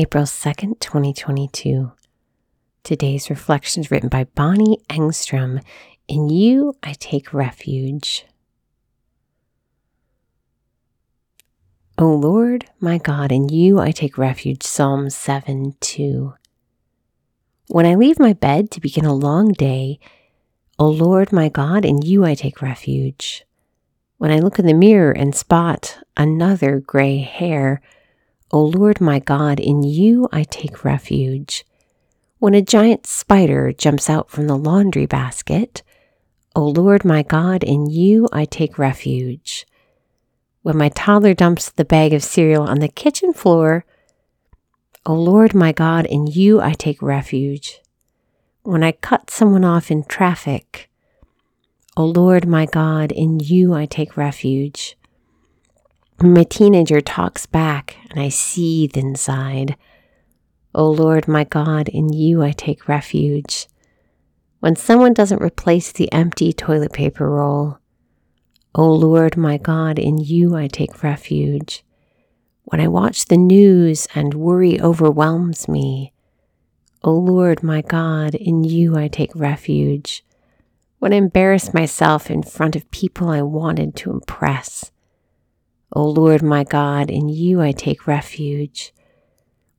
April 2nd, 2022. Today's reflection is written by Bonnie Engstrom. In you I take refuge. O Lord, my God, in you I take refuge. Psalm 7 2. When I leave my bed to begin a long day, O Lord, my God, in you I take refuge. When I look in the mirror and spot another gray hair, O Lord my God, in you I take refuge. When a giant spider jumps out from the laundry basket, O Lord my God, in you I take refuge. When my toddler dumps the bag of cereal on the kitchen floor, O Lord my God, in you I take refuge. When I cut someone off in traffic, O Lord my God, in you I take refuge my teenager talks back and I seethe inside. O oh Lord my God, in you I take refuge. When someone doesn't replace the empty toilet paper roll, O oh Lord my God, in you I take refuge. When I watch the news and worry overwhelms me, O oh Lord my God, in you I take refuge. When I embarrass myself in front of people I wanted to impress, O Lord my God, in you I take refuge.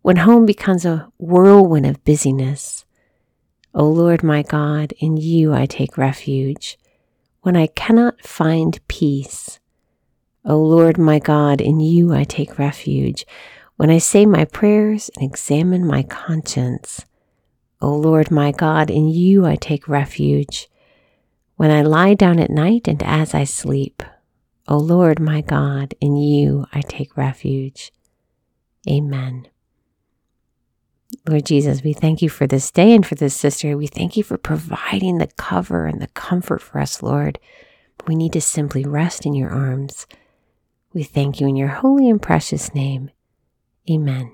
When home becomes a whirlwind of busyness, O Lord my God, in you I take refuge. When I cannot find peace, O Lord my God, in you I take refuge. When I say my prayers and examine my conscience, O Lord my God, in you I take refuge. When I lie down at night and as I sleep, O Lord my God, in you I take refuge. Amen. Lord Jesus, we thank you for this day and for this sister. We thank you for providing the cover and the comfort for us, Lord. We need to simply rest in your arms. We thank you in your holy and precious name. Amen.